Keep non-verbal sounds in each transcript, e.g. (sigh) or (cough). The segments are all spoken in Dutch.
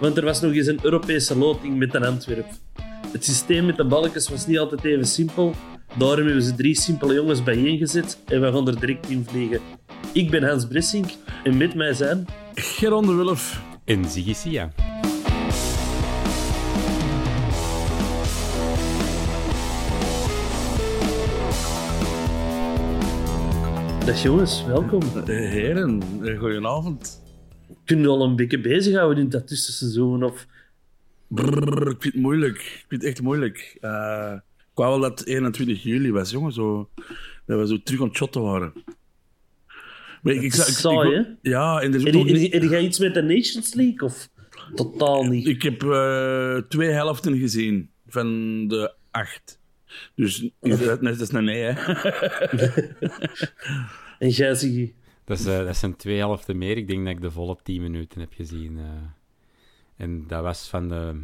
Want er was nog eens een Europese loting met een Antwerp. Het systeem met de balkjes was niet altijd even simpel. Daarom hebben ze drie simpele jongens bijeengezet en we gaan er direct in vliegen. Ik ben Hans Bressink en met mij zijn... Geron de Wulf. In Zigisia. Dag jongens, welkom. Eh, Heren, goedenavond. We al een beetje bezighouden in dat tussenseizoen? Of... Brrr, ik vind het moeilijk. Ik vind het echt moeilijk. Eh, ik wou wel dat het 21 juli was, jongen. Zo, dat we zo terug aan het shotten waren. Maar ik, ik, zou- ik, Saai, ik- hè? Ja, en er is je, iets met de Nations League? Of totaal niet? Ik heb eh, twee helften gezien van de acht. Dus (laughs) dat, dat is een nee, hè? En jij Ziggy? Dat, is, eh, dat zijn twee helften meer. Ik denk dat ik de volle 10 minuten heb gezien. eh. en dat was van de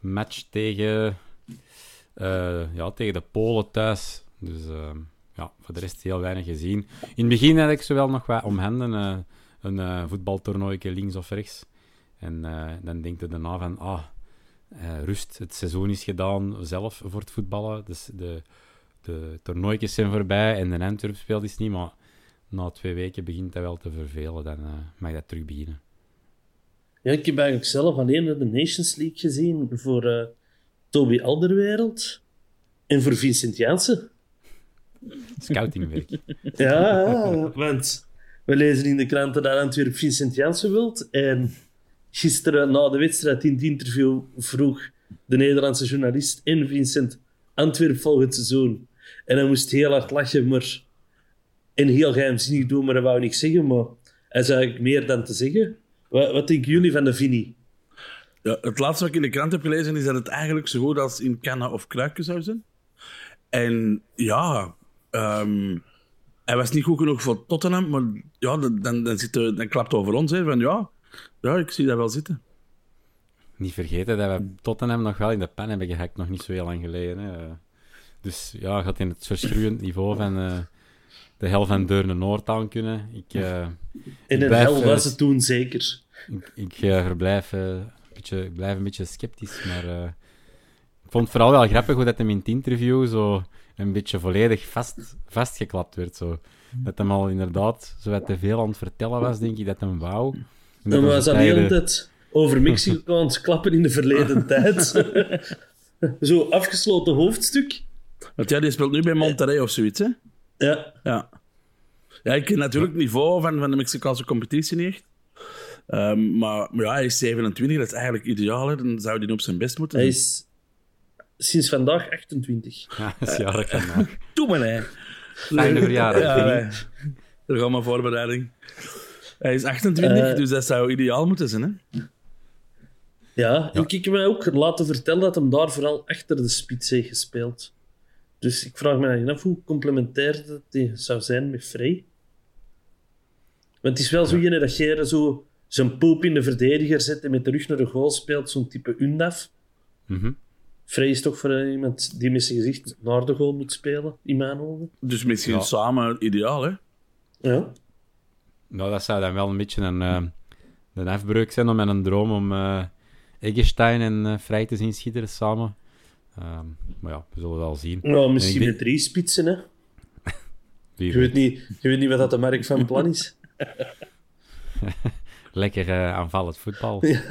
match tegen, eh, ja, tegen de Polen thuis. Dus eh, ja, voor de rest heel weinig gezien. In het begin had ik zowel nog wat om handen. eh, een eh voetbaltoernooi links of rechts. En eh, dan denk je daarna van, ah, eh, rust, het seizoen is gedaan zelf voor het voetballen. Dus de, de toernooitjes zijn voorbij en de Antwerp speelt is niet, maar na twee weken begint dat wel te vervelen. Dan eh, mag dat terug beginnen. Ja, ik heb eigenlijk zelf alleen de Nations League gezien voor eh, Toby Alderwereld en voor Vincent Janssen. Scoutingwerk. (laughs) Ja, want we lezen in de kranten dat Antwerp Vincent Janssen wilt. En gisteren na de wedstrijd in het interview vroeg de Nederlandse journalist en Vincent Antwerp volgend seizoen. En hij moest heel hard lachen, maar... En heel geheimzinnig doen, maar dat wou niks zeggen. Maar hij zei eigenlijk meer dan te zeggen. Wat, wat denken jullie van de Vini? Ja, het laatste wat ik in de krant heb gelezen is dat het eigenlijk zo goed als in Canna of Kruiken zou zijn. En ja, ehm, hij was niet goed genoeg voor Tottenham, maar ja, dan, dan, dan, zit er- dan klapt het over ons. Hè, van ja, ja, ik zie dat wel zitten. Niet vergeten dat we Tottenham nog wel in de pen hebben gehackt, nog niet zo heel lang geleden. Hè. Dus ja, gaat in het verschroeiend niveau van eh, de hel van Deurne Noord aan kunnen. Ik, eh, En ik een hel eh, was het toen zeker. Ik, ik eh, verblijf, een beetje, ik blijf een beetje sceptisch, maar eh, ik vond het vooral wel grappig hoe dat hem in het interview zo een beetje volledig vast, vastgeklapt werd. Zo. Dat hem al inderdaad zo wat te veel aan het vertellen was, denk ik, dat hem wou. En dat Dan was dat de hele tijden- tijd over Mexico (laughs) aan het klappen in de verleden (laughs) tijd. Zo afgesloten hoofdstuk. Want ja, die speelt nu bij Monterrey of zoiets, hè? Ja. Ja. Ja, ik ken natuurlijk het niveau van, van de Mexicaanse competitie niet echt. Ehm, maar, maar ja, hij is 27, dat is eigenlijk ideaal. Hè. Dan zou hij op zijn best moeten Hij doen. is sinds vandaag 28. (laughs) Ja, dat is jarig vandaag. (laughs) Doe maar, hè. Fijne verjaardag, Ja, Daar gaan we voorbereiding. Hij is 28, Eh. dus dat zou ideaal moeten zijn, hè? Ja, en ik heb mij ook laten vertellen dat hem daar vooral achter de spits heeft gespeeld. Dus ik vraag me af hoe complementair dat die zou zijn met Frey. Want het is wel zo ja. dat je zo zijn poep in de verdediger zet en met de rug naar de goal speelt, zo'n type Undaf. Mhm. Frey is toch voor iemand die met zijn gezicht naar de goal moet spelen, in mijn ogen. Dus misschien Ja. samen ideaal, hè? Ja. Nou, dat zou dan wel een beetje een, eh, een afbreuk zijn om met een droom om eh Eggestein en eh Vrij te zien schitteren samen. Ehm, maar ja, we zullen wel zien. Nou, misschien met drie spitsen, hè. Je weet niet, je weet niet wat dat de merk van plan is. (laughs) Lekker eh aanvallend voetbal. Ik,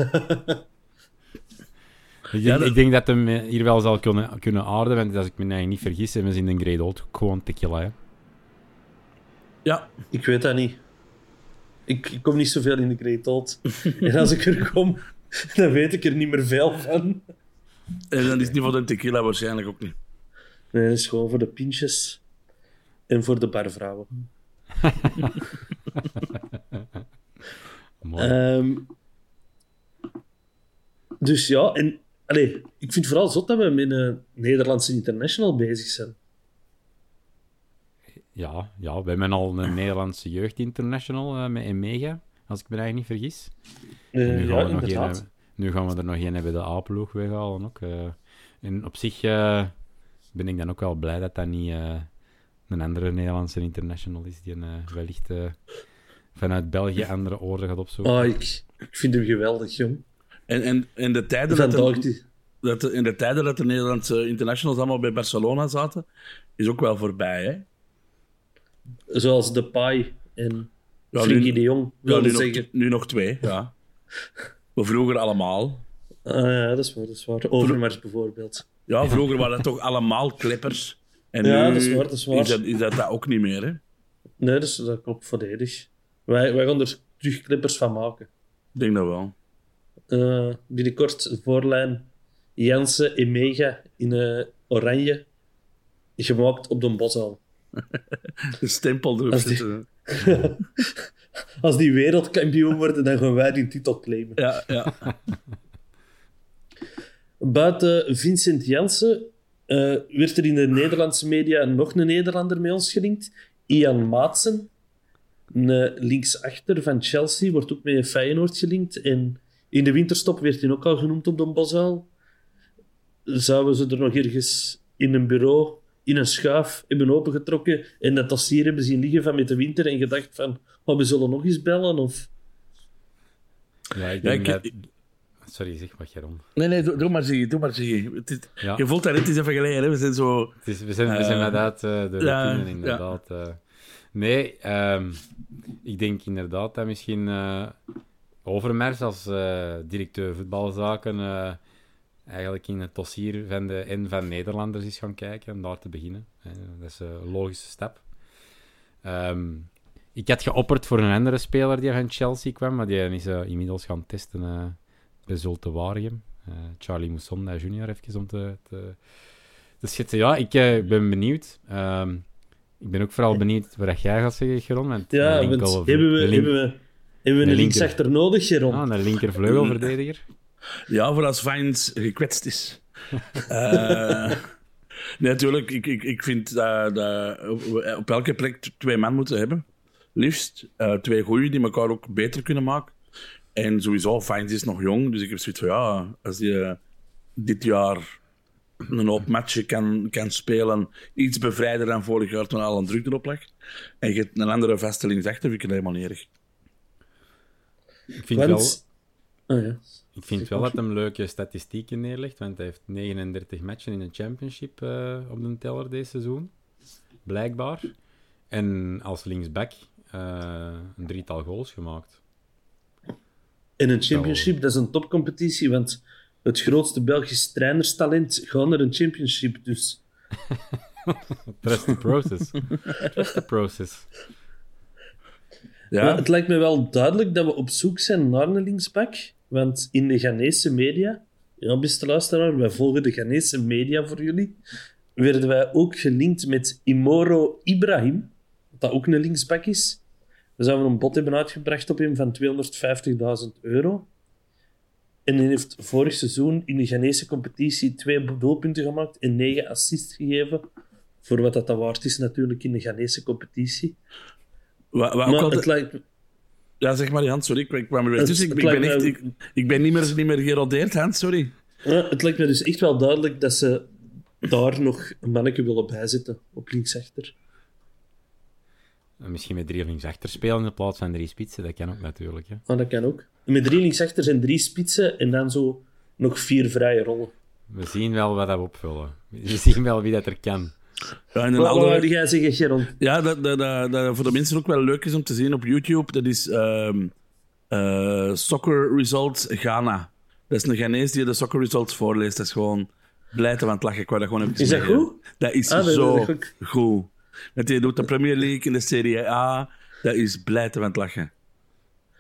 Ja, denk, dat- ik denk dat hem eh, hier wel zal kunnen, kunnen aarden, want als ik me eigenlijk niet vergis, hebben ze in de Great Old gewoon tequila. Hè. Ja, Ik weet dat niet. Ik, ik kom niet zoveel in de Great Old. En als ik er kom, (laughs) dan weet ik er niet meer veel van. En dan is het niet voor de tequila waarschijnlijk ook niet. Nee, dat is gewoon voor de pintjes. En voor de barvrouwen. (laughs) Mooi. Ehm, dus ja, en allee, ik vind het vooral zot dat we met een Nederlandse international bezig zijn. Ja, ja, we hebben al een Nederlandse jeugdinternational eh met Emega, als ik me eigenlijk niet vergis. Eh, ja, inderdaad. een, nu gaan we er nog een hebben, de A-ploeg weghalen ook. eh. en op zich eh, ben ik dan ook wel blij dat dat niet eh, een andere Nederlandse international is, die wellicht vanuit België andere oorden gaat opzoeken. Ah, ik, ik vind hem geweldig, jong. En, en, en de tijden dat, de, dat de- in de tijden dat de Nederlandse internationals allemaal bij Barcelona zaten, is ook wel voorbij, hè? Zoals Depay en Ja, Frenkie de Jong, Ja, nu, nog, zeggen. nu nog twee, ja. Maar vroeger allemaal. Ah, ja, dat is waar, dat is waar. Overmars bijvoorbeeld. Ja, vroeger waren het toch allemaal klippers. En Ja, nu dat is waar, dat is waar. Is dat, is dat, dat ook niet meer, hè? Nee, dat, is, dat klopt volledig. Wij, wij gaan er terug clippers van maken. Ik denk dat wel. Eh, binnenkort voorlijn Jansen en Mega in eh, oranje. Gemaakt op de boshal. (laughs) De stempel erop zitten. (laughs) Als die wereldkampioen worden, dan gaan wij die titel claimen. Ja, ja. Buiten Vincent Jansen eh, werd er in de Nederlandse media nog een Nederlander met ons gelinkt. Ian Maatsen, een eh, linksachter van Chelsea, wordt ook met Feyenoord gelinkt. En in de winterstop werd hij ook al genoemd op de Boshuil. Zouden ze er nog ergens in een bureau, in een schuif, hebben opengetrokken en dat dossier hebben zien liggen van met de winter en gedacht van, oh, we zullen nog eens bellen? Of... Ja, ik Ja, denk ik- dat... Sorry, zeg maar, Geron. Nee, nee, doe, doe maar zeggen, doe maar. Het is- Ja. Je voelt dat net eens even geleden, hè? We zijn zo... Het is, we zijn, we zijn Eh, inderdaad uh, de ja, routine, inderdaad. eh. nee, ehm, ik denk inderdaad dat misschien eh, Overmars als eh, directeur voetbalzaken eh, eigenlijk in het dossier van de N van Nederlanders is gaan kijken en daar te beginnen. hè. dat is een logische stap. Ehm, ik had geopperd voor een andere speler die van Chelsea kwam, maar die is eh, inmiddels gaan testen eh, bij Zulte Waregem. Eh, Charlie Mousson junior, even om te, te, te schetsen. Ja, ik ben benieuwd. Ehm, ik ben ook vooral benieuwd wat jij gaat zeggen, Geron. Want Ja, want hebben we, een link- hebben we, hebben we een linksachter nodig, Geron? Ah, een linkervleugelverdediger. Ja, voor als Vines gekwetst is. (laughs) Eh, nee, natuurlijk. Ik, ik, ik vind dat, dat we op elke plek twee man moeten hebben. Liefst eh, twee goeie die elkaar ook beter kunnen maken. En sowieso, Vines is nog jong. Dus ik heb zoiets van, ja, als eh, dit jaar een hoop matchen kan, kan spelen, iets bevrijder dan vorig jaar toen al een druk erop lag. En je hebt een andere vaste linksachter, vind ik het helemaal niet erg. Ik vind wel... Oh, ja. Ik vind wel dat hem leuke statistieken neerlegt, want hij heeft 39 matchen in de Championship eh, op de teller deze seizoen. Blijkbaar. En als linksback een drietal goals gemaakt. En een championship, dat is een topcompetitie, want het grootste Belgisch trainerstalent gaat naar een championship. Dus (laughs) Trust the process. Trust the process. Ja, Maar het lijkt me wel duidelijk dat we op zoek zijn naar een linksback. Want in de Ghanese media, ja, beste luisteraar, wij volgen de Ghanese media voor jullie, werden wij ook gelinkt met Imoro Ibrahim, dat ook een linksback is. We zouden een bod hebben uitgebracht op hem van 250.000 euro. En hij heeft vorig seizoen in de Ghanese competitie twee doelpunten gemaakt en negen assists gegeven Voor wat dat waard is natuurlijk in de Ghanese competitie. Wa- wa- ook Maar altijd- het lijkt Ja, zeg maar, Hans, sorry. Ik, ik kwam er weer tussen. Ik, ben, echt, ik ben niet meer, niet meer gerodeerd, Hans, sorry. Ja, het lijkt me dus echt wel duidelijk dat ze daar nog een manneke willen bijzetten op linksachter. En Misschien met drie linksachter spelen in plaats van drie spitsen, dat kan ook natuurlijk. Hè. Maar dat kan ook. Met drie linksachters en drie spitsen en dan zo nog vier vrije rollen. We zien wel wat dat we opvullen. We (laughs) zien wel wie dat er kan. Ja, en een Wat andere- jij zeggen, Geron? Ja, dat, dat, dat, dat voor de mensen ook wel leuk is om te zien op YouTube. Dat is ehm, eh, Soccer Results Ghana. Dat is een Ghanese die de Soccer Results voorleest. Dat is gewoon blijten van het lachen. Ik wou dat gewoon even Is dat zeggen. goed? Dat is Ah, zo dat is goed. goed. Dat hij doet de Premier League in de Serie A. Dat is blijten van het lachen.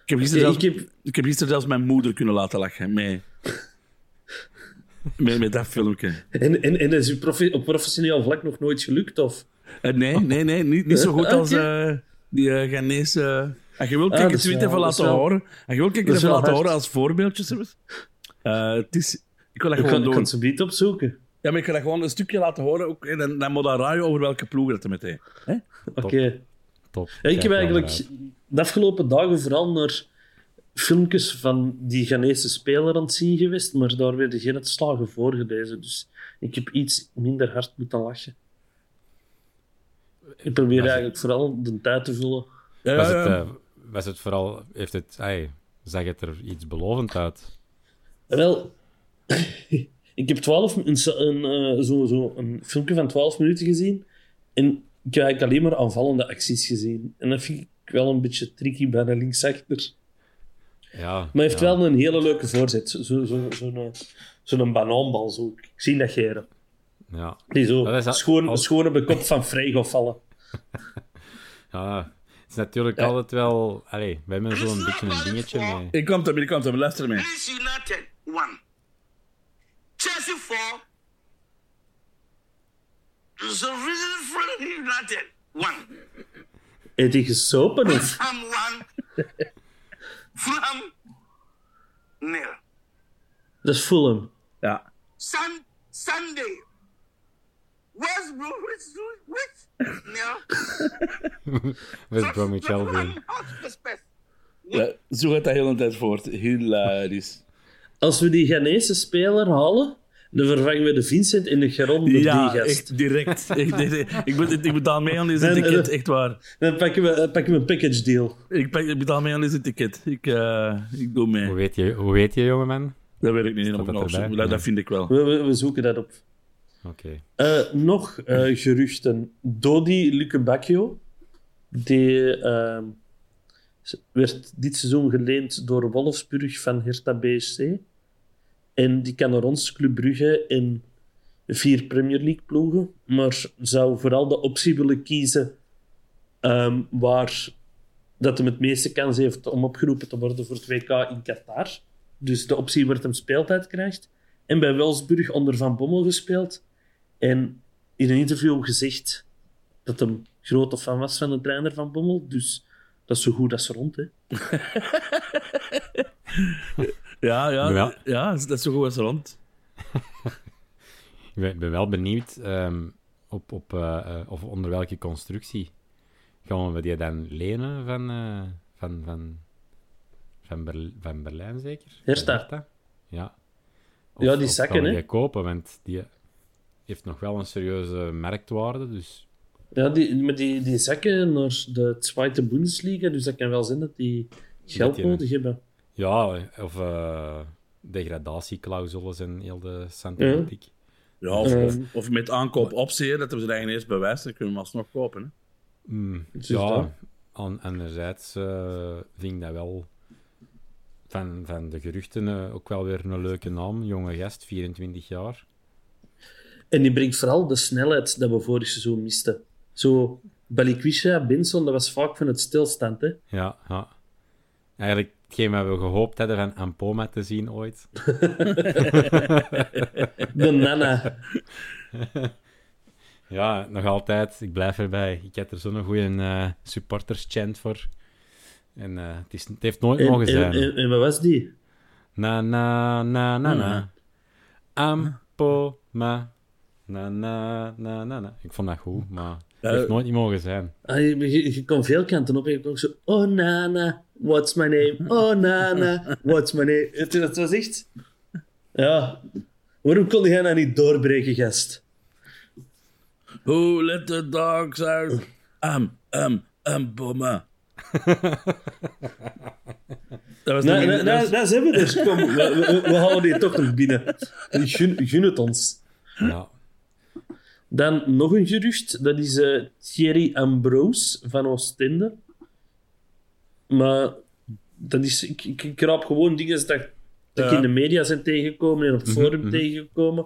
Ik heb gisteren, Oké, zelfs, ik ik, heb- heb... gisteren zelfs mijn moeder kunnen laten lachen. Mee. (laughs) met, met dat filmpje. En, en, en is u profe- op professioneel vlak nog nooit gelukt? Of? Eh, nee, nee, nee. Niet, niet zo goed (laughs) als eh, die uh, Ghanese... Als je wil, Ah, kan ik dat het is tweet even laten horen. Als je wil, kan ik het even laten horen als voorbeeldje. het is... Ik wil dat Ik gewoon kan, ik doen. kan ze beet opzoeken. Ja, maar ik ga dat gewoon een stukje laten horen. Ook, en dan, dan moet dat raaien over welke ploeg dat er meteen. Hè? Oké. Top. Ja, ik heb eigenlijk de afgelopen dagen vooral naar filmpjes van die Ghanese speler aan het zien geweest, maar daar werden geen uitslagen voorgelezen. Dus ik heb iets minder hard moeten lachen. Ik probeer eigenlijk vooral de tijd te vullen. Ja, Was het, eh, was het vooral... Heeft het... Ay, zag het er iets belovend uit? Wel, ik heb 12, een, een, eh, zo, zo een filmpje van 12 minuten gezien en ik heb eigenlijk alleen maar aanvallende acties gezien. En dat vind ik wel een beetje tricky bij de linksachter. Ja. Maar hij heeft ja. wel een hele leuke voorzet. Zo'n zo, zo, zo'n, eh, zo'n banaanbal. Zo. Ik zie dat geren. Ja. Die zo Dat is al- schoon, op de kop van Frego vallen. (laughs) ja. Het is natuurlijk altijd wel... Allee, we hebben zo'n beetje een dingetje mee. Ik kom hem, ik kom hem. Luister mee. Leeds United 1. Chelsea 4. There's a reason for United 1. Heeft hij gesopen of? Ham 1. Fulham 0. Dat is Fulham. Ja. Sun, Sunday. West Bromwich which? No. West Bromwich Albion. Fulham ja. Zo gaat dat de hele tijd voort. Hilarisch. Als we die Ghanese speler halen, dan vervangen we de Vincent in de Geron door Ja, die gast. echt direct. Echt, ik, bet- ik betaal mee aan deze ticket, nee. echt waar. Dan pakken we, eh, pakken we een package deal. Ik, pak- ik betaal mee aan deze ticket. Ik, eh, ik doe mee. Hoe weet je, hoe weet je jongeman? Dat weet ik niet. Staat Dat, dat dat, Ja. dat vind ik wel. We, we, we zoeken dat op. Oké. Eh, nog eh, geruchten. Dodi Lukebakio, die ehm, werd dit seizoen geleend door Wolfsburg van Hertha BSC. En die kan naar ons, Club Brugge, in vier Premier League ploegen. Maar zou vooral de optie willen kiezen ehm, waar dat hem het meeste kans heeft om opgeroepen te worden voor het WK in Qatar. Dus de optie waar hem speeltijd krijgt. En bij Wolfsburg onder Van Bommel gespeeld. En in een interview gezegd dat hem grote fan was van de trainer van Bommel. Dus dat is zo goed als rond, hè. (laughs) Ja, ja, Ja. ja. dat is zo goed als (laughs) rond. Ik ben, wel benieuwd ehm, op, op, eh, eh, of onder welke constructie gaan we die dan lenen van, eh, van, van, van, Berl- van Berlijn, zeker? Hertha. Van Ja. Ja, die of zakken, gaan we hè? die kopen, want die heeft nog wel een serieuze marktwaarde, dus... Ja, die, met die, die zakken naar de Tweede Bundesliga. Dus dat kan wel zijn dat die geld Dat nodig hebben. Ja, of eh degradatieclausules en heel de santiatiek. Ja, of, of, of met aankoopoptie, hè, dat we ze eigen eerst bewijzen, dan kunnen we hem alsnog kopen. Hè. Mm, Dus ja, aan, anderzijds eh, vind ik dat wel van, van de geruchten eh, ook wel weer een leuke naam. Jonge gast, 24 jaar. En die brengt vooral de snelheid dat we vorig seizoen misten. Zo, Balikwisha, Benson, dat was vaak van het stilstand, hè. Ja, ja. Eigenlijk hetgeen wat we gehoopt hadden van Ampoma te zien ooit. (laughs) De Nana. (laughs) Ja, nog altijd. Ik blijf erbij. Ik had er zo'n goede eh supporters-chant voor. En eh, het, is, het heeft nooit En, mogen en, zijn. en, en wat was die? Na, na, na, na, na. Ampoma. Na, na, na, na, na. Ik vond dat goed, maar het Ja, heeft nooit niet mogen zijn. Ah, je, je, je kon veel kanten op. Je kon ook zo... Oh, Nana, what's my name? Oh, Nana, what's my name? Het, het was echt... Ja. Waarom kon jij nou niet doorbreken, gast? Who let the dogs out? Um, um, um, bomma. (laughs) dat was Nou, nou, nou, dat zijn we dus. Kom, we, we, we halen die toch nog binnen. Gun, gun het ons. Ja. Dan nog een gerucht. Dat is eh, Thierry Ambrose van Oostende. Maar dat is, ik, ik, ik raap gewoon dingen dat, dat ik in de media zijn tegengekomen en op het forum tegengekomen.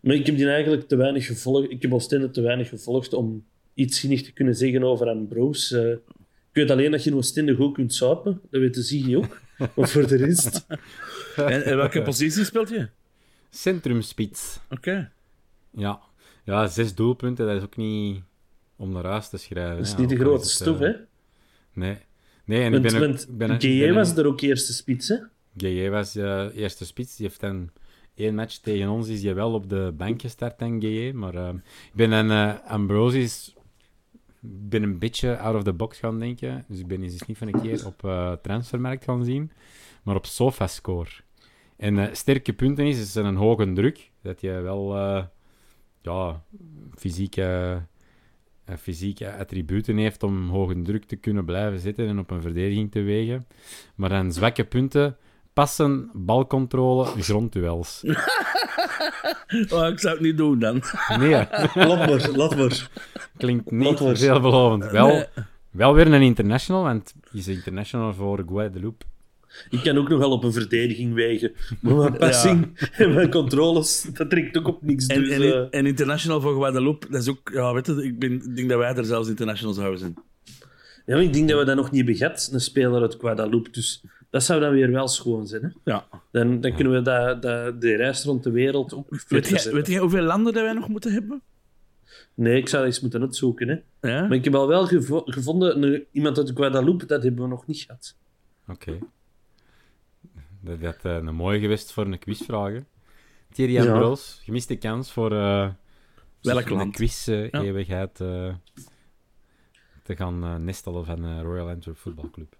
Maar ik heb die eigenlijk te weinig gevolgd. Ik heb Oostende te weinig gevolgd om iets zinnig te kunnen zeggen over Ambrose. Eh, ik weet alleen dat je in Oostende goed kunt suipen. Dat weten Ziggy ook. (laughs) Maar voor de rest... En, en welke (laughs) positie speelt je? Centrumspits. Oké. Ja. ja, zes doelpunten, dat is ook niet om naar huis te schrijven. Dat is niet de grote stof, eh, hè? Nee. Nee, en Want, ik ben ook... ben, was een- er ook eerste spits, hè? GJ was de eerste spits. Die heeft dan één match tegen ons is hij wel op de bank gestart, dan GJ. Maar eh, ik ben een eh Ambrosius ik ben een beetje out of the box gaan denken. Dus ik ben eens niet van een keer op transfermarkt gaan zien. Maar op Sofascore. En sterke punten is, is een hoge druk. Dat je wel ja, fysieke, eh, fysieke attributen heeft om hoge druk te kunnen blijven zitten en op een verdediging te wegen. Maar dan zwakke punten, passen, balcontrole, grondduels. (laughs) Oh, ik zou het niet doen dan. Nee, Laat maar, klinkt niet veelbelovend. Wel, Nee. wel weer een international, want hij is international voor Guadeloupe. Ik kan ook nogal op een verdediging wegen. Maar mijn (laughs) passing en mijn controles, dat trekt ook op niks. En, Dus, en, eh, en international voor Guadeloupe, dat is ook... Ja, weet je, ik, ben, ik denk dat wij er zelfs international zouden zijn. ja, maar ik denk dat we dat nog niet hebben gehad, een speler uit Guadeloupe. Dus dat zou dan weer wel schoon zijn. Hè? Ja. Dan, dan kunnen we dat, dat, de reis rond de wereld ook Weet jij, zetten. weet jij hoeveel landen dat wij nog moeten hebben? Nee, ik zou eens moeten uitzoeken. Hè? Ja? Maar ik heb al wel gevo- gevonden, een- iemand uit Guadeloupe, dat hebben we nog niet gehad. Oké. Dat is eh, een mooie geweest voor een quizvraag. hè. Thierry Ja. Ambrose, gemiste kans voor eh Welk land? de quiz-eeuwigheid Ja. eh, te gaan nestelen van Royal Antwerp Football Club.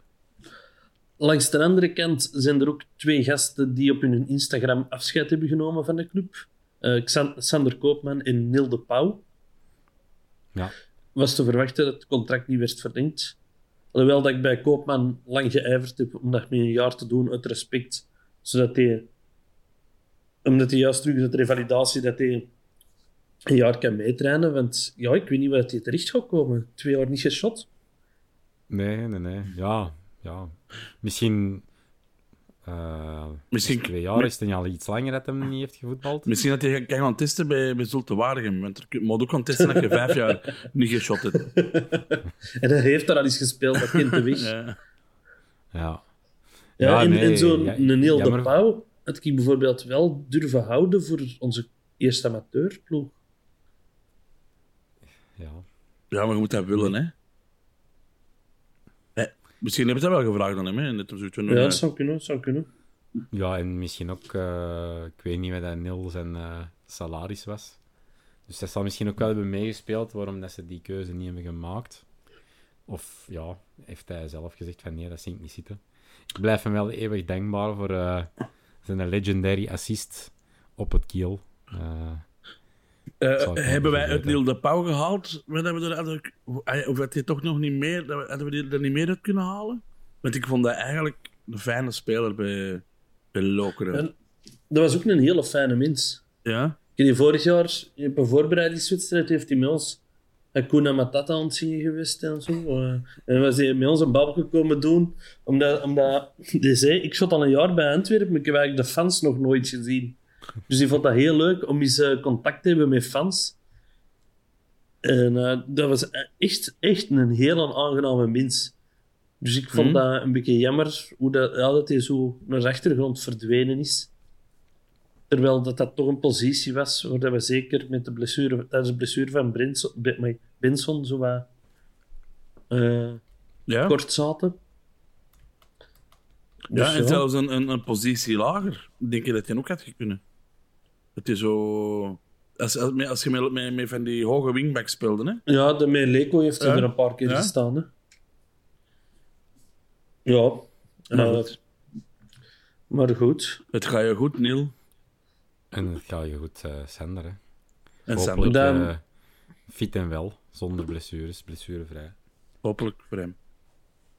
Langs de andere kant zijn er ook twee gasten die op hun Instagram afscheid hebben genomen van de club. Eh, Xan- Sander Koopman en Neil de Pauw. Ja. Was te verwachten dat het contract niet werd verlengd. Alhoewel dat ik bij Koopman lang geijverd heb om dat met een jaar te doen uit respect. Zodat hij, omdat hij juist terug is uit revalidatie, dat hij een jaar kan meetrainen. Want ja, ik weet niet waar hij terecht gaat komen. Twee jaar niet geschot. Nee, nee, nee. Ja, ja. Misschien... eh, Misschien- is het twee jaar is het al iets langer dat hij niet heeft gevoetbald. Misschien dat je kan gaan testen bij, bij Zulte Waregem. Want er moet ook gaan testen dat je vijf jaar niet geschot hebt. (laughs) En hij heeft daar al eens gespeeld, dat kent de weg. Ja. Ja. Ja, Ja, en, nee, en zo'n ja, een Neil de. Pauw had ik bijvoorbeeld wel durven houden voor onze eerste amateurploeg. ja. ja, maar je moet dat willen, hè. Eh, misschien hebben ze dat wel gevraagd aan hem, hè. Net zoiets Ja, eh, dat zou kunnen, dat zou kunnen. Ja, en misschien ook, eh, ik weet niet wat dat Nil zijn eh, salaris was. Dus dat zal misschien ook wel hebben meegespeeld waarom dat ze die keuze niet hebben gemaakt. Of ja, heeft hij zelf gezegd van nee, dat zie ik niet zitten. Ik blijf hem wel eeuwig dankbaar voor eh, zijn legendary assist op het kiel. Eh, hebben wij uit. Niel de Pauw gehaald? Hebben we er, of had hij toch nog niet meer, dat we- hadden we die er niet meer uit kunnen halen? Want ik vond dat eigenlijk een fijne speler bij, bij Lokeren. En dat was ook een hele fijne mens. Ja? Ik heb die vorig jaar op een voorbereidingswedstrijd heeft hij met ons Hakuna Matata aan het zingen geweest en zo. Eh, En was hij met ons een babbel gekomen doen, omdat, omdat zei, ik zat al een jaar bij Antwerpen, maar ik heb eigenlijk de fans nog nooit gezien. Dus hij vond dat heel leuk om eens eh, contact te hebben met fans. En eh, dat was echt, echt een hele aangename mens. Dus ik vond Mhm. dat een beetje jammer hoe dat, ja, dat hij zo naar de achtergrond verdwenen is. Terwijl dat, dat toch een positie was waar dat we zeker met de blessure, tijdens de blessure van Benson, zo wat eh, Ja? kort zaten. Ja, Dus en zelfs een, een, een positie lager. Denk je dat je ook had kunnen? Het is zo... Als, als, als je met, met, met van die hoge wingback speelde, hè? Ja, de Meleko heeft er Ja. een paar keer Ja. gestaan. Hè. Ja. Maar goed. maar goed. Het gaat je goed, Neil. En het gaat je goed, eh Sander. Hè. En Hopelijk Sander. Dan- eh, fit en wel, zonder blessures, blessurevrij. Hopelijk voor hem.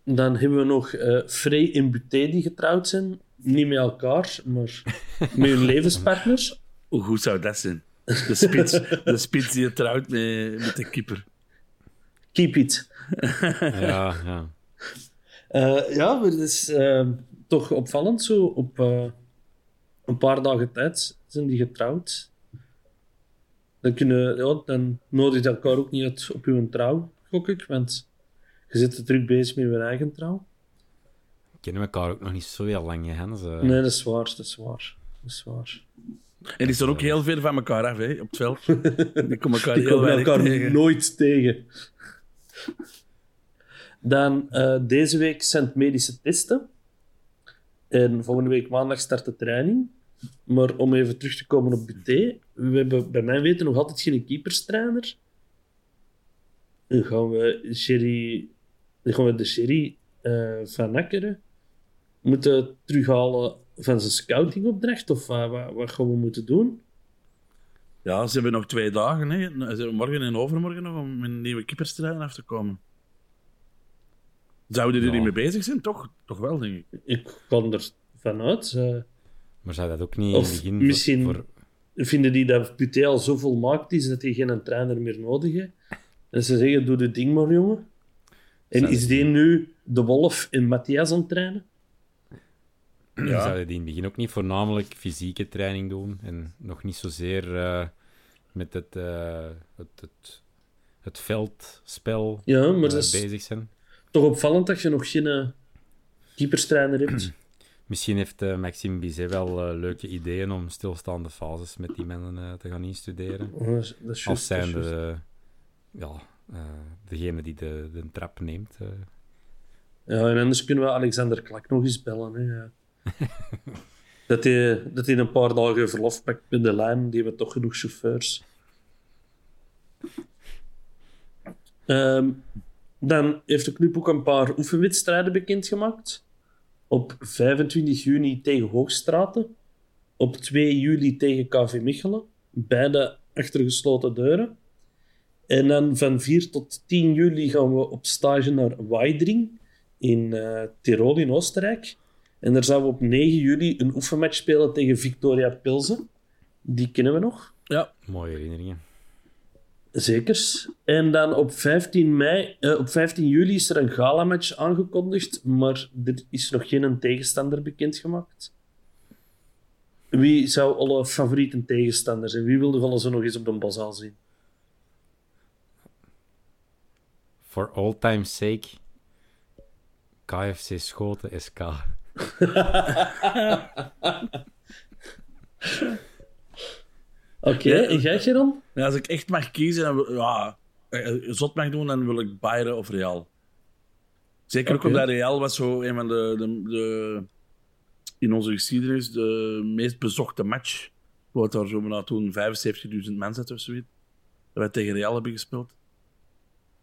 Dan hebben we nog eh Frey en Buté die getrouwd zijn. Niet met elkaar, maar met hun (laughs) levenspartners. Hoe goed zou dat zijn? De spits, de spits die trouwt met, met de keeper. Keep it. (laughs) Ja, ja. Eh, ja, maar het is eh, toch opvallend zo. Op eh, een paar dagen tijd zijn die getrouwd. Dan, kunnen, ja, dan nodig je elkaar ook niet uit op uw trouw, gok ik. Want je zit er druk bezig met je eigen trouw. kennen elkaar ook nog niet zo heel lang, hè, Nee, dat is waar, dat is waar. Dat is waar. En die staan ook heel ver van elkaar af, hè, op het veld. (laughs) Die komen elkaar Die heel komen weinig elkaar tegen. nooit tegen. Dan eh, deze week zijn het medische testen. En volgende week maandag start de training. Maar om even terug te komen op Buté. We hebben bij mijn weten nog altijd geen keeperstrainer. Dan gaan we, Sherry, dan gaan we de Sherry eh, van Akkeren moeten terughalen van zijn scoutingopdracht. Of wat, wat, wat gaan we moeten doen? Ja, ze hebben nog twee dagen, hè. Ze hebben morgen en overmorgen nog om een nieuwe keeperstrainer af te komen. Zouden die er Ja. niet mee bezig zijn? Toch, toch wel, denk ik. Ik kan er vanuit. eh, Maar zou dat ook niet in Of het begin voor- misschien- voor, vinden die dat Puté al zo volmaakt is dat hij geen trainer meer nodig heeft. En ze zeggen, doe de ding maar, jongen. En Zou is die nu de Wolf en Matthias aan het trainen? Ja. Zouden die in het begin ook niet voornamelijk fysieke training doen en nog niet zozeer eh, met het, eh, het, het, het veldspel Ja, maar eh, dat is bezig zijn? toch opvallend dat je nog geen keeperstrainer hebt. (clears throat) Misschien heeft eh, Maxime Bizet wel leuke ideeën om stilstaande fases met die mannen eh, te gaan instuderen. Oh, dat is, dat is Als juist. de, ja, degene die de, de trap neemt. Ja, en anders kunnen we Alexander Klak nog eens bellen. Hè. (laughs) dat, hij, dat hij een paar dagen verlof pakt met de lijn. Die hebben toch genoeg chauffeurs. Ehm, dan heeft de club ook een paar oefenwedstrijden bekendgemaakt. Op 25 juni tegen Hoogstraten. Op 2 juli tegen KV Michelen. Beide achter gesloten deuren. En dan van 4 tot 10 juli gaan we op stage naar Weidring in eh, Tirol in Oostenrijk. En daar zouden we op 9 juli een oefenmatch spelen tegen Victoria Pilsen. Die kennen we nog. Ja, Mooie herinneringen. Zekers. En dan op 15, mei, eh, op 15 juli is er een galamatch aangekondigd, maar er is nog geen tegenstander bekendgemaakt. Wie zou alle favoriete tegenstanders zijn? Wie wilde van ze nog eens op de bazaal zien? For all time's sake, KFC Schoten SK. (laughs) Oké, en jij, Geron? Ja, als ik echt mag kiezen, dan wil, ja, eh, zot mag doen, dan wil ik Bayern of Real. Zeker ook omdat Real was zo een van de, de, de in onze geschiedenis de meest bezochte match. Wat daar zo na toen 75.000 mensen zat of zoiets. Dat wij tegen Real hebben gespeeld.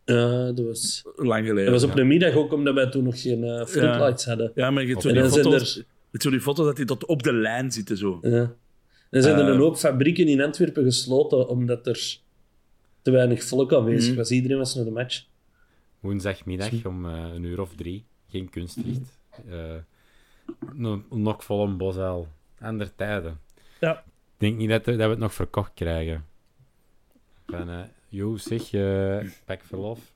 Ja, dat was, Lang geleden. dat was op ja. een middag ook, omdat wij toen nog geen floodlights hadden. Ja, maar je hebt zo En die dan zijn foto's, er- die foto's dat die tot op de lijn zitten zo. Ja. Er zijn er Eh. een hoop fabrieken in Antwerpen gesloten omdat er te weinig volk aanwezig Mhm. was. Iedereen was naar de match. Woensdagmiddag om eh, een uur of drie. Geen kunstlicht. Eh nog, nog vol een bosuil. Ander tijden. Ja. Ik denk niet dat, dat we het nog verkocht krijgen. Van, joh, zeg, eh pak verlof.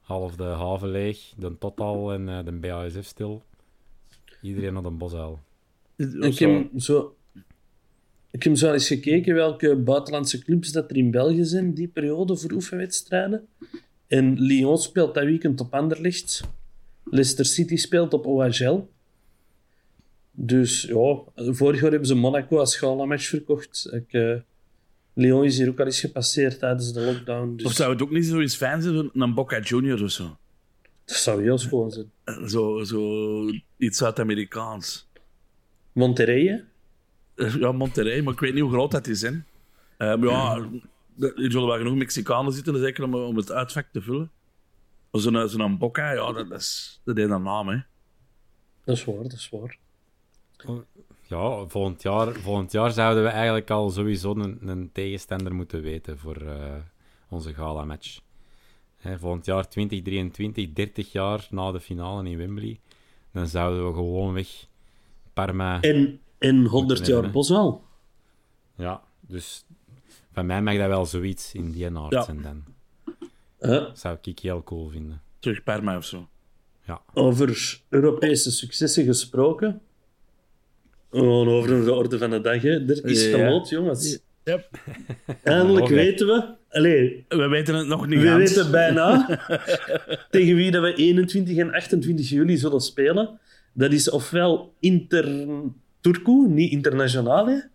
Half de haven leeg, de Total en eh, de BASF stil. Iedereen naar een bosuil. Ik heb, zo, ik heb zo eens gekeken welke buitenlandse clubs dat er in België zijn, die periode voor oefenwedstrijden. En Lyon speelt dat weekend op Anderlecht. Leicester City speelt op OHL. Dus ja, vorig jaar hebben ze Monaco als gala-match verkocht. Ik, eh, Lyon is hier ook al eens gepasseerd tijdens de lockdown. Dus Of zou het ook niet zo eens fijn zijn, een Boca Junior of zo? dat zou heel schoon zijn. Zo, zo iets Zuid-Amerikaans. Monterrey? Eh, Ja, Monterrey, maar ik weet niet hoe groot dat is. Hè. Eh, maar ja, er zullen wel genoeg Mexicanen zitten, zeker om, om het uitvak te vullen. Zo'n zo'n Boca, ja, dat is, dat is een naam, hè. Dat is waar, dat is waar. Ja, volgend jaar, volgend jaar zouden we eigenlijk al sowieso een, een tegenstander moeten weten voor eh, onze gala-match. Hè, volgend jaar 2023, 30 jaar na de finale in Wembley. Dan zouden we gewoonweg Parma... En, en 100 winnen, jaar. Boswel. Ja, dus van mij mag dat wel zoiets in die aard Ja. zijn dan. Dat zou ik heel cool vinden. Terug Parma of zo. Ja. Over Europese successen gesproken. Gewoon over de orde van de dag. Hè. Er is Ja. jongens. Yep. Eindelijk weten we. Allee, We weten het nog niet. we weten bijna (laughs) tegen wie dat we 21 en 28 juli zullen spelen. Dat is ofwel Inter Turku, niet internationale,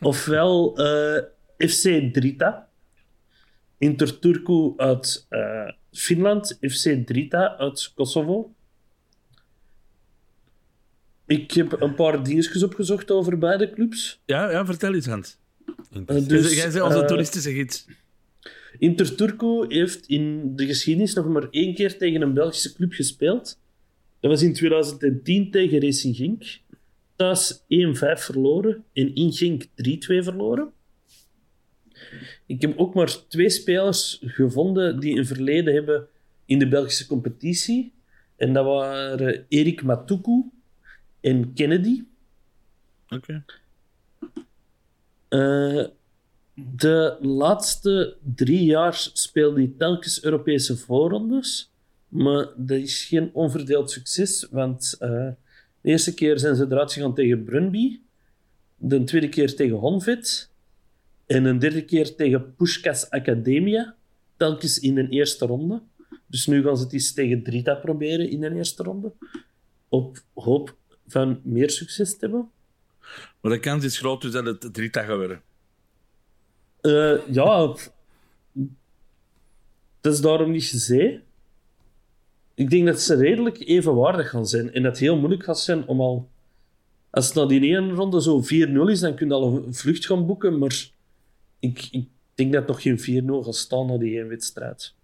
ofwel eh, FC Drita. Inter Turku uit eh, Finland, FC Drita uit Kosovo. Ik heb een paar dingetjes opgezocht over beide clubs. Ja, ja, vertel iets, Hans. Interessant. Dus, Jij bent onze eh, toeristische gids. Inter Turku heeft in de geschiedenis nog maar één keer tegen een Belgische club gespeeld. Dat was in 2010 tegen Racing Genk. Thuis 1-5 verloren en in Genk 3-2 verloren. Ik heb ook maar twee spelers gevonden die een verleden hebben in de Belgische competitie. En dat waren Erik Matuku en Kennedy. Oké. Eh, de laatste drie jaar speelde hij telkens Europese voorrondes. Maar dat is geen onverdeeld succes, want eh, de eerste keer zijn ze eruit gegaan tegen Brunby. De tweede keer tegen Honvet. En een derde keer tegen Pushkas Academia. Telkens in de eerste ronde. Dus nu gaan ze het eens tegen Drita proberen in de eerste ronde. Op hoop van meer succes te hebben. Maar de kans is groot dus dat het Drita gaat worden. Eh, ja, dat is daarom niet gezegd. Ik denk dat ze redelijk evenwaardig gaan zijn. En dat het heel moeilijk gaat zijn om al... Als het na die ene ronde zo 4-0 is, dan kun je al een vlucht gaan boeken. Maar ik, ik denk dat het nog geen 4-0 gaat staan na die één wedstrijd.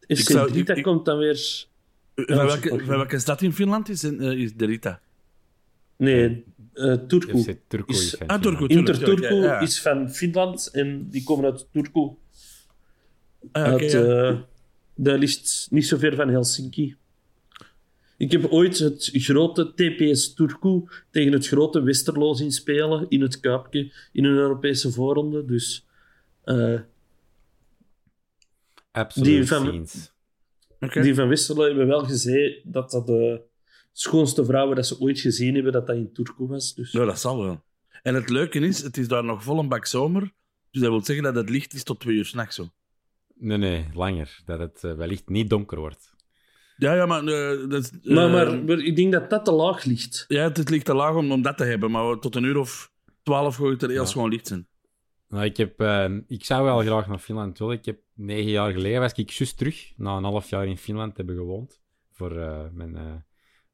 FC Drita komt dan weer... Van Ja, welke, van welke stad in Finland is, eh, is Drita? Nee, eh Turku. FC Turku Is- is van Ah. Turku. Inter ja, Turku ja. is van Finland en die komen uit Turku. Ah, oké, Uit, ja. eh, dat ligt niet zo ver van Helsinki. Ik heb ooit het grote TPS Turku tegen het grote Westerlo zien spelen in het Kuipje in een Europese voorronde. Dus eh, Absoluut die van- die Westerlo hebben wel gezegd dat dat de schoonste vrouwen dat ze ooit gezien hebben, dat dat in Turku was. Dus. Ja, dat zal wel. En het leuke is, het is daar nog vol een bak zomer. Dus dat wil zeggen dat het licht is tot twee uur s'nachts zo. Nee, nee, langer. Dat het eh, wellicht niet donker wordt. Ja, ja, maar... eh, dat, Maar, eh, maar, maar ik denk dat dat te laag ligt. Ja, het, het ligt te laag om, om dat te hebben. Maar tot een uur of twaalf gooit er eerst Ja. gewoon licht zijn. Nou, ik, heb, ik zou wel graag naar Finland willen. Ik heb negen jaar geleden was ik juist terug, na een half jaar in Finland hebben gewoond, voor eh, mijn, eh,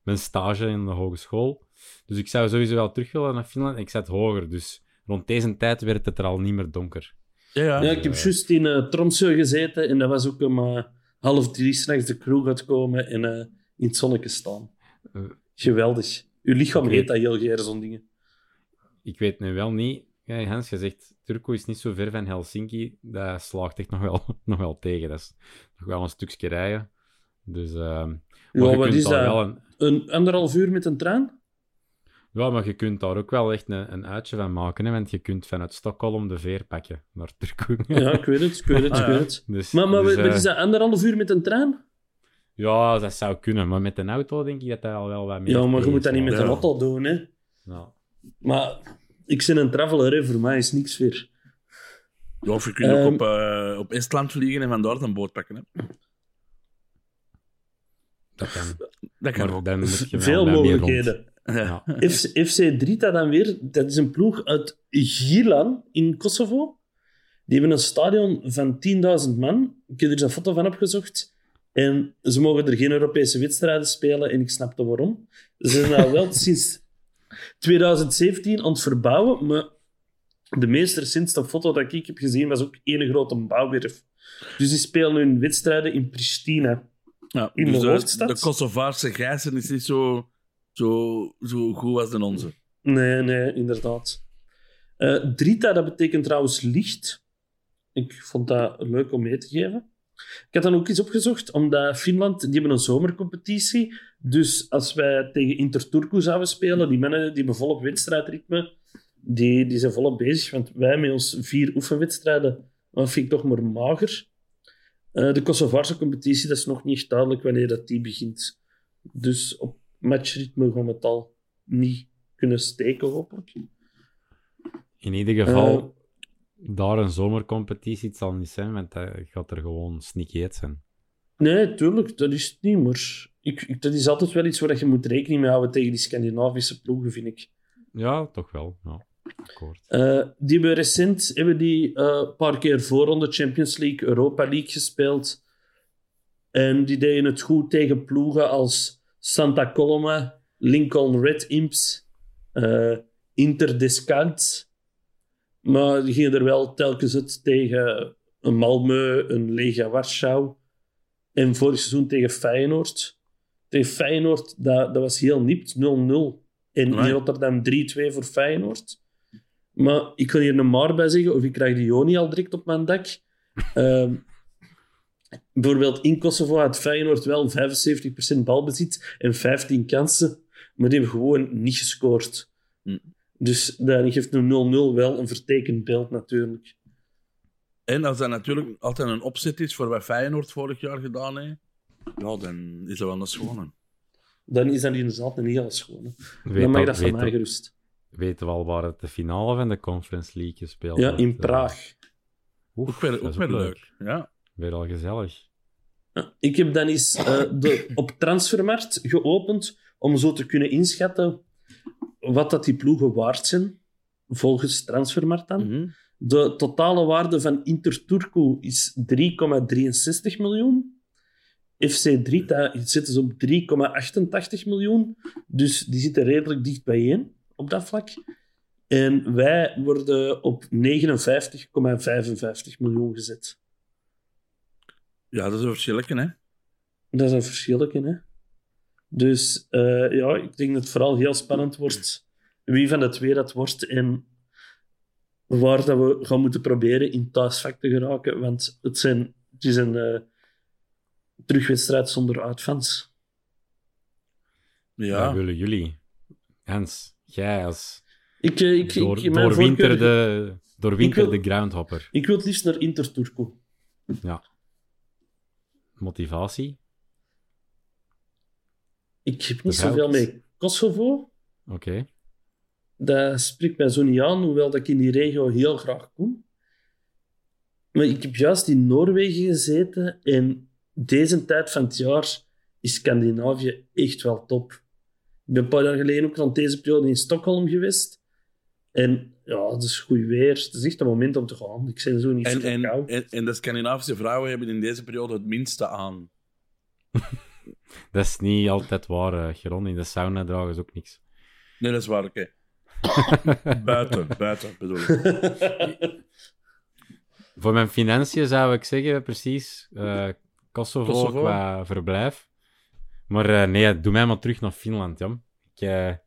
mijn stage in de hogeschool. Dus ik zou sowieso wel terug willen naar Finland. Ik zat hoger, dus rond deze tijd werd het er al niet meer donker. Ja, ja. Ja, ik heb juist in uh, Tromsø gezeten en dat was ook om eh, half drie s'nachts de crew gaat komen en eh, in het zonnetje staan. Eh, Geweldig. Uw lichaam heet weet- dat heel geer, zo'n dingen. Ik weet nu wel niet... Ja, Hans, je zegt, Turku is niet zo ver van Helsinki. Dat slaagt echt nog wel, (laughs) nog wel tegen. Dat is nog wel een stukje rijden. Dus... maar Ja, wat is dat? wel een, Een anderhalf uur met een trein? Ja, maar je kunt daar ook wel echt een, een uitje van maken, hè, want je kunt vanuit Stockholm de veer pakken naar Turku. (laughs) Ja, ik weet het, ik weet het, ik Ah, weet het. dus, Maar, maar dus, wat eh, is dat, anderhalf uur met een trein? Ja, dat zou kunnen, maar met een auto denk ik dat dat al wel wat meer Ja, maar je moet dat niet met een auto doen, hè. Ja. Maar ik ben een traveler, hè. voor mij is niks ver. Ja, of je kunt Ehm. ook op, eh, op Estland vliegen en vandaar een boot pakken. Hè. Dat kan. Dat kan ook. dan moet je wel Veel meer mogelijkheden. Ja. FC, FC Drita dan weer, dat is een ploeg uit Gilan in Kosovo. Die hebben een stadion van 10.000 man. Ik heb er een foto van opgezocht. En ze mogen er geen Europese wedstrijden spelen en ik snapte waarom. Ze zijn al wel (laughs) sinds 2017 aan het verbouwen, maar de meest recentste foto dat ik heb gezien was ook één grote bouwwerf. Dus die spelen hun wedstrijden in Pristina. Ja, In dus de hoofdstad? de Kosovaarse gijzen is niet zo, zo, zo goed als de onze. Nee, nee, inderdaad. Eh Drita, dat betekent trouwens licht. Ik vond dat leuk om mee te geven. Ik had dan ook iets opgezocht, omdat Finland, die hebben een zomercompetitie. Dus als wij tegen Interturku zouden spelen, die mannen die hebben volop wedstrijdritme, die, die zijn volop bezig. Want wij met ons vier oefenwedstrijden, dat vind ik toch maar mager. Eh, de Kosovaarse competitie, dat is nog niet duidelijk wanneer dat die begint. Dus op matchritme gaan we het al niet kunnen steken, hopelijk. In ieder geval, daar een zomercompetitie, het zal niet zijn, want dat gaat er gewoon sneaky zijn. Nee, tuurlijk, dat is het niet. Maar ik, ik- dat is altijd wel iets waar je moet rekening mee houden tegen die Scandinavische ploegen, vind ik. Ja, toch wel. Ja. Eh, die hebben recent hebben die, eh, een paar keer voorronde Champions League, Europa League gespeeld. En die deden het goed tegen ploegen als Santa Coloma, Lincoln Red Imps, eh Inter Descartes. Maar die gingen er wel telkens uit tegen een Malmö, een Legia Warschau. En vorig seizoen tegen Feyenoord. Tegen Feyenoord, dat, dat was heel nipt, 0-0. En in. Rotterdam 3-2 voor Feyenoord. Maar ik kan hier een maar bij zeggen, of ik krijg die Joni al direct op mijn dak. (laughs) Ehm, bijvoorbeeld in Kosovo had Feyenoord wel 75% balbezit en 15 kansen, maar die hebben gewoon niet gescoord. Hm. Dus daar geeft een 0-0 wel een vertekend beeld natuurlijk. En als dat natuurlijk altijd een opzet is voor wat Feyenoord vorig jaar gedaan heeft, ja, dan is dat wel een schone. Dan is dat inderdaad een heel. Weet Dan mag al- dat van mij gerust. Weten we al waar het de finale van de Conference League gespeeld Ja, in eh. Praag. Oef, Ook dat ook wel leuk. Ja. Weer al gezellig. Ja, Ik heb dan eens eh, de, op Transfermarkt geopend om zo te kunnen inschatten wat dat die ploegen waard zijn, volgens Transfermarkt dan. Mhm. De totale waarde van Interturku is 3,63 miljoen. FC Drita zitten ze op 3,88 miljoen. Dus die zitten redelijk dicht bijeen op dat vlak. En wij worden op 59,55 miljoen gezet. ja, dat is een verschilletje, hè. Dat is een verschilletje, hè. Dus eh, ja, ik denk dat het vooral heel spannend wordt wie van de twee dat wordt en waar dat we gaan moeten proberen in thuisvak te geraken. Want het, zijn, het is een eh, terugwedstrijd zonder uitfans. Ja. Wat willen jullie? Hans, jij als Ik, eh, ik, door, ik, mijn doorwinterde, voorkeur- doorwinterde Ik wil- groundhopper. ik wil het liefst naar Interturku. Ja. Motivatie? Ik heb niet zoveel mee Kosovo. Oké. Dat spreekt mij zo niet aan, hoewel dat ik in die regio heel graag kom. Maar ik heb juist in Noorwegen gezeten en deze tijd van het jaar is Scandinavië echt wel top. Ik ben een paar jaar geleden ook rond deze periode in Stockholm geweest. En ja, het is goed weer. Het is echt een moment om te gaan. Ik ben zo niet En, zo en, koud. en, en de Scandinavische vrouwen hebben in deze periode het minste aan. (laughs) Dat is niet altijd waar, eh, Geron. In de sauna dragen ze ook niks. Nee, dat is waar, oké. (laughs) buiten, buiten bedoel ik. (laughs) Voor mijn financiën zou ik zeggen, precies, eh, Kosovo, Kosovo. qua verblijf. Maar eh, nee, doe mij maar terug naar Finland, jam. Ik, het,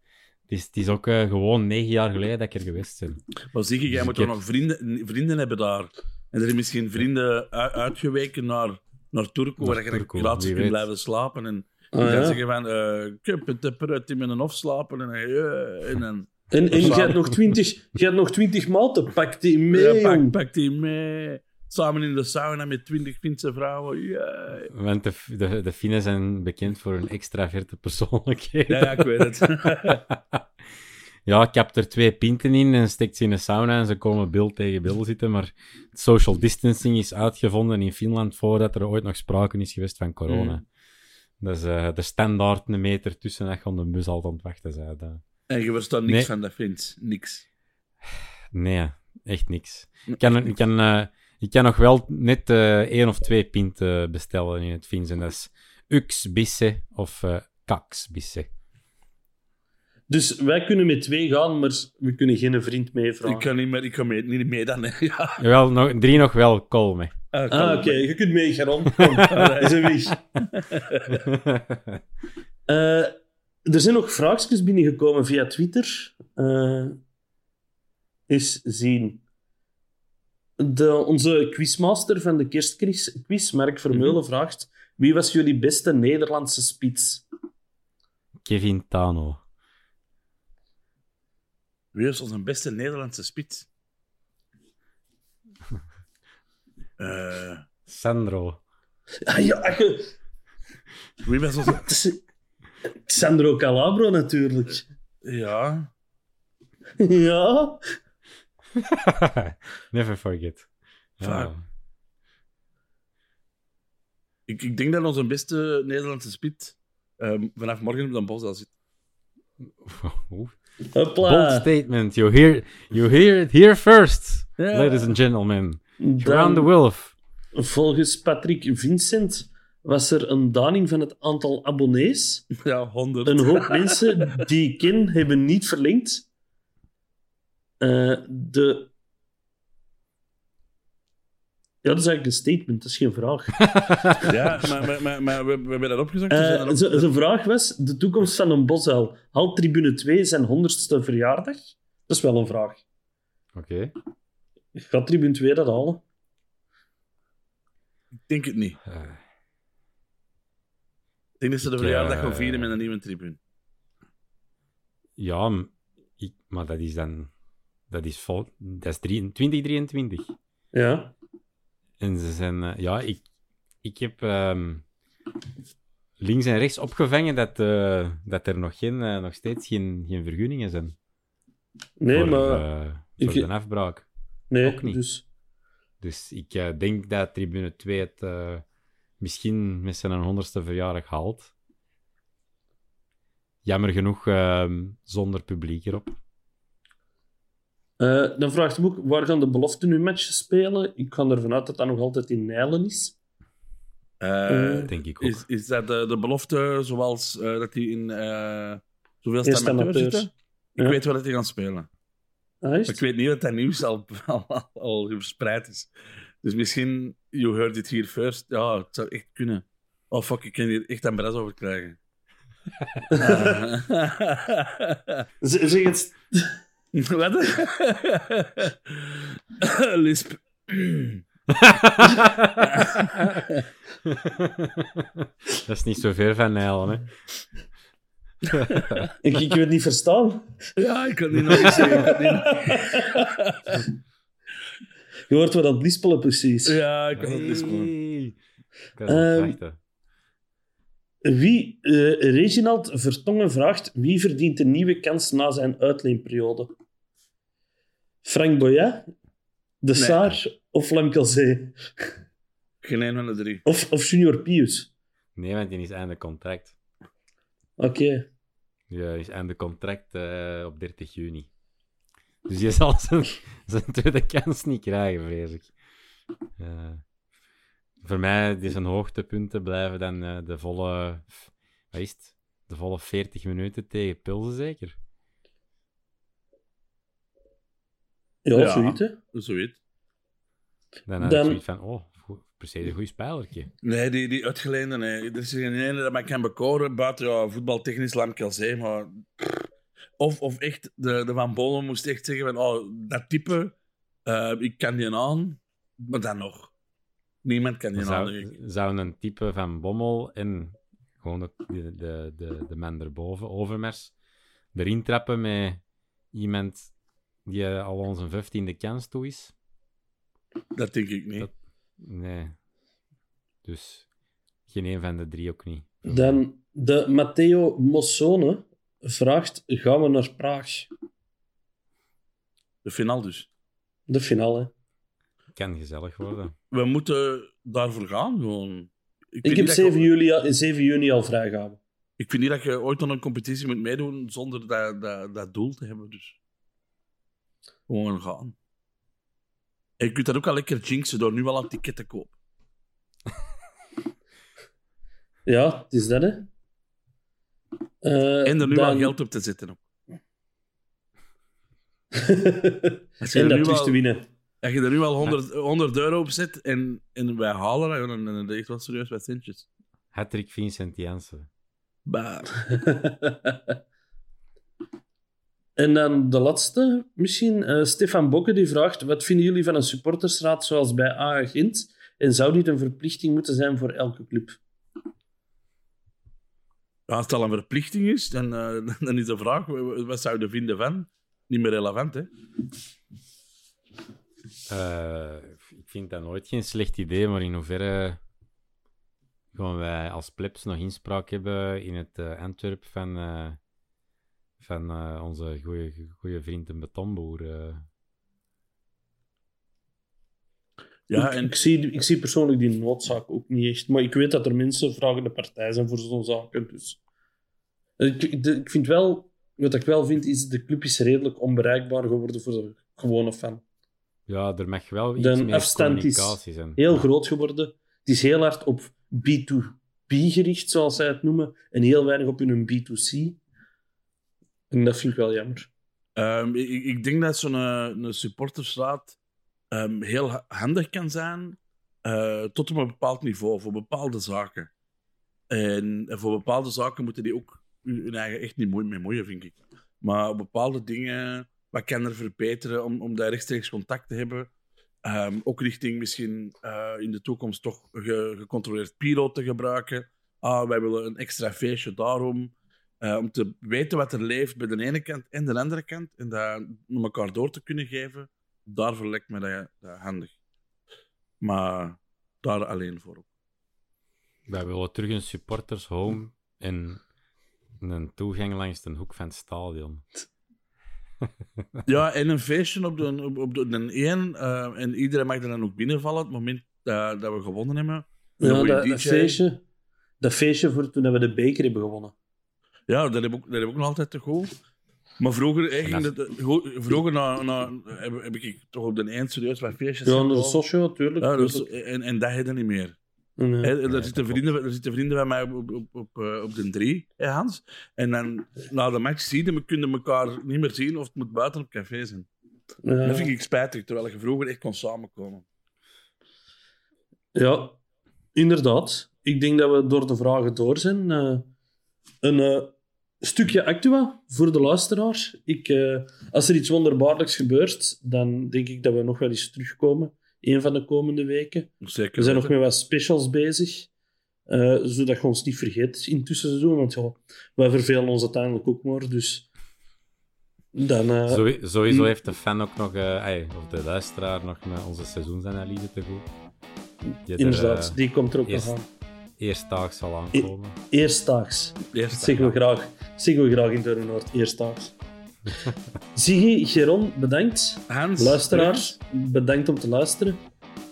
is, het is ook gewoon negen jaar geleden dat ik er geweest ben. Maar zie je, jij Dus moet toch heb- nog vrienden, vrienden hebben daar. En er zijn misschien vrienden uitgeweken naar, naar Turku, Naar waar je Turku, gratis kunt weet. blijven slapen. En Ah, gaan ja. zeggen van, eh, ik heb het temperatuur in mijn hof slapen. En, eh, en, en En, en je hebt nog twintig, je hebt nog twintig malten. Pak die mee, ja, pak, pak die mee. Samen in de sauna met twintig Finse vrouwen. Yeah. Want de, de, de Finnen zijn bekend voor hun extraverte persoonlijkheid. Ja, ja, ik weet het. (laughs) Ja, ik heb er twee pinten in en steekt ze in een sauna en ze komen bil tegen bil zitten. Maar social distancing is uitgevonden in Finland voordat er ooit nog sprake is geweest van corona. Mm. Dus eh, de standaard een meter tussen dat je de bus altijd aan het wachten. En je verstaat niks Nee. van dat Fins. Niks. Nee, echt niks. Ik kan, ik kan, eh, ik kan nog wel net eh één of twee pinten bestellen in het Fins. En dat is Ux Bisse of eh Kax Bisse. Dus wij kunnen met twee gaan, maar we kunnen geen vriend meevragen. Ik kan niet meer, ik kan mee, niet mee dan. hè. (laughs) Ja. Jawel, nog, drie nog wel, call me. Ah, Ah, wel. oké. Je kunt mee, Geron. (laughs) Kom, is een. (laughs) Eh, er zijn nog vraagjes binnengekomen via Twitter. Eh eens zien. De, onze quizmaster van de kerstquiz, quiz, Mark Vermeulen, vraagt... Wie was jullie beste Nederlandse spits? Kevin Tano. Wie is onze beste Nederlandse spits? (laughs) Eh, Sandro. Ah, ja, je- wie was onze... (laughs) Sandro Calabro natuurlijk. Ja. (laughs) ja. Never forget. Ja. Ik, ik denk dat onze beste Nederlandse spits ehm, vanaf morgen op de bos al zit. Oeh. Hopla. Bold statement. You hear, you hear it here first, Ja. ladies and gentlemen. Around the Wolf. Volgens Patrick Vincent was er een daling van het aantal abonnees. Ja, 100. Een hoop mensen die ik ken hebben niet verlengd. Eh, de... Ja, dat is eigenlijk een statement, dat is geen vraag. (laughs) Ja, maar, maar, maar, maar we, we hebben dat opgezocht. dus we zijn Eh, op- zijn vraag was, de toekomst van een bosuil. Haalt tribune 2 zijn honderdste verjaardag? Dat is wel een vraag. Oké. Gaat tribune 2 dat halen? Ik denk het niet. Eh, Ik denk dat ze de verjaardag eh, gaan vieren met een nieuwe tribune. ja, ik, maar dat is dan... Dat is, vol, dat is drie- 2023. Ja. En ze zijn... eh, ja, ik, ik heb ehm, links en rechts opgevangen dat, eh, dat er nog, geen, eh, nog steeds geen, geen vergunningen zijn. Nee, voor, maar... ik- voor de afbraak. nee, ook niet. dus... Dus ik denk dat Tribune 2 het misschien met zijn honderdste verjaardag haalt. Jammer genoeg ehm, zonder publiek erop. Eh, dan vraagt hem ook, waar gaan de beloften nu matches spelen? Ik ga ervan uit dat dat nog altijd in Nijlen is. Eh, Eh, Denk ik ook. is, is dat de, de belofte zoals eh, dat die in uh, zoveel amateurs. zitten? Ik Ja. weet wel dat die gaan spelen. Ah, Maar ik weet niet dat dat nieuws (laughs) al, al, verspreid is. Dus misschien, you heard it here first. Ja, het zou echt kunnen. Oh fuck, ik kan hier echt een bres over krijgen. (laughs) (laughs) Zeg het... (laughs) Wat? (laughs) Lisp. (laughs) dat is niet zo ver van Nijlen, hè. Ik, ik weet niet verstaan. Ja, ik kan niet nog eens zeggen. Kan. Je hoort wat aan het lispelen precies. Ja, ik kan het lispelen. Hey. Ik het Ehm. Wie, eh, Reginald Vertongen vraagt, wie verdient een nieuwe kans na zijn uitleenperiode? Frank Boya, De Saar of Lamkelzee? Geen een van de drie. Of, of Junior Pius? Nee, want die is einde contract. Oké. Ja, die is einde contract eh, op 30 juni. Dus je zal zijn, zijn tweede kans niet krijgen, vrees ik. Eh, voor mij is een hoogtepunten blijven dan eh, de volle... Wat is het? De volle 40 minuten tegen Pilsen, zeker? Ja, Ja. zoiets, hè? Zoiets. Dan had Dan- zoiets van, oh, goed, precies een goed spelertje. Nee, die, die uitgeleende, nee. Er is geen ene dat mij kan bekoren buiten ja, voetbaltechnisch Lamkelzee, maar... Of, of echt, de, de Van Bolen moest echt zeggen van, oh, dat type, eh, ik kan die aan, maar dan nog. Niemand kan die aan, Zou, een type van Bommel en gewoon de, de, de, de, de man erboven, Overmars, erin trappen met iemand die eh, al onze vijftiende kans toe is? Dat denk ik niet. Dat- Nee. Dus geen een van de drie ook niet. Dan de Matteo Mossone vraagt, gaan we naar Praag? De finale dus. De finale. Kan gezellig worden. We moeten daarvoor gaan, gewoon. Ik heb niet dat 7 je- juli, 7 juni al vrijgehouden. Ik vind niet dat je ooit aan een competitie moet meedoen zonder dat, dat, dat doel te hebben. Dus gewoon gaan. En je kunt dat ook al lekker jinxen door nu al een ticket te kopen. (laughs) Ja, het is dat, hè. Eh, En er nu dan- al geld op te zetten. Ook. (laughs) Als je en er dat al- te winnen. Als je er nu al 100, 100 euro op zet en, en wij halen dat, dan is echt wel serieus wat centjes. Hattrick Vincent Janssen. Maar, (laughs) En dan de laatste, misschien. eh, Stefan Bokke die vraagt: wat vinden jullie van een supportersraad zoals bij AA Gent? En zou dit een verplichting moeten zijn voor elke club? ja, als het al een verplichting is, dan, eh, (laughs) dan is de vraag, wat zouden vinden van? Niet meer relevant, hè? Eh, ik vind dat nooit geen slecht idee, maar in hoeverre gaan wij als plebs nog inspraak hebben in het Antwerp van, eh, van eh, onze goede vriend en betonboer. eh. Ja, ik, en ik, zie, ik zie persoonlijk die noodzaak ook niet echt. Maar ik weet dat er mensen vragende partij zijn voor zo'n zaken. Dus. Ik, vind wel, wat ik wel vind, is de club is redelijk onbereikbaar geworden voor de gewone fan. Ja, er mag wel iets De meer afstand is communicatie zijn. heel Ja. groot geworden. Het is heel hard op B2B gericht, zoals zij het noemen, en heel weinig op hun B2C. En dat vind ik wel jammer. Ehm, ik, ik denk dat zo'n eh, een supportersraad ehm, heel ha- handig kan zijn eh, tot op een bepaald niveau, voor bepaalde zaken. En, en voor bepaalde zaken moeten die ook hun eigen echt niet moe- mee moeien, vind ik. Maar bepaalde dingen, wat kan er verbeteren om, om daar rechtstreeks contact te hebben? Ehm, ook richting misschien eh, in de toekomst toch ge- gecontroleerd piro te gebruiken. Ah, wij willen een extra feestje daarom. Eh, om te weten wat er leeft bij de ene kant en de andere kant. En dat naar elkaar door te kunnen geven. Daarvoor lijkt me dat, dat handig. Maar daar alleen voor. ook. Wij willen terug een supporters home en een toegang langs de hoek van het stadion. (laughs) Ja, en een feestje op de, op, op de, de één. eh, en iedereen mag er dan ook binnenvallen. op het moment dat, dat we gewonnen hebben. Ja, dat, feestje, dat feestje voor toen we de beker hebben gewonnen. Ja, dat heb ik, ook- dat heb ik ook nog altijd te goed. Maar vroeger, ging dat- het, eh, vroeger na, na, heb, heb ik toch op de eind serieus wat feestjes Ja, onder de socio, natuurlijk. Ja, dus, en, en dat heb je niet meer. Nee. Er, zitten vrienden, er zitten vrienden bij mij op, op, op, op, eh, op de drie, hè, Hans. En dan na de match zie je, we kunnen elkaar niet meer zien of het moet buiten op café zijn. Ja. Dat vind ik spijtig, terwijl je vroeger echt kon samenkomen. Ja, inderdaad. Ik denk dat we door de vragen door zijn. Eh, een eh, stukje actua voor de luisteraar. Ik, eh, als er iets wonderbaarlijks gebeurt, dan denk ik dat we nog wel eens terugkomen. Een van de komende weken. Zeker We zijn nog met wat specials bezig. eh, zodat je ons niet vergeet in tussenseizoen. Want ja, wij vervelen ons uiteindelijk ook maar. Dus dan... eh, Sowie- sowieso mm. heeft de fan ook nog, of de luisteraar, nog met onze seizoensanalyse te goed. Die er, inderdaad, die komt er ook nog aan. Eerstdaags zal aankomen. Eerstdaags. Eerst Dat zeggen we graag. Zeggen we graag in Turnhoord. Eerstdaags. Ziggy, Geron, bedankt. Hans, Luisteraars, bedankt om te luisteren.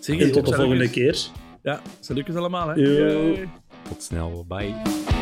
Zeg En tot de volgende keer. Ja, salutjes allemaal. Hè. Yo. Tot snel, bye.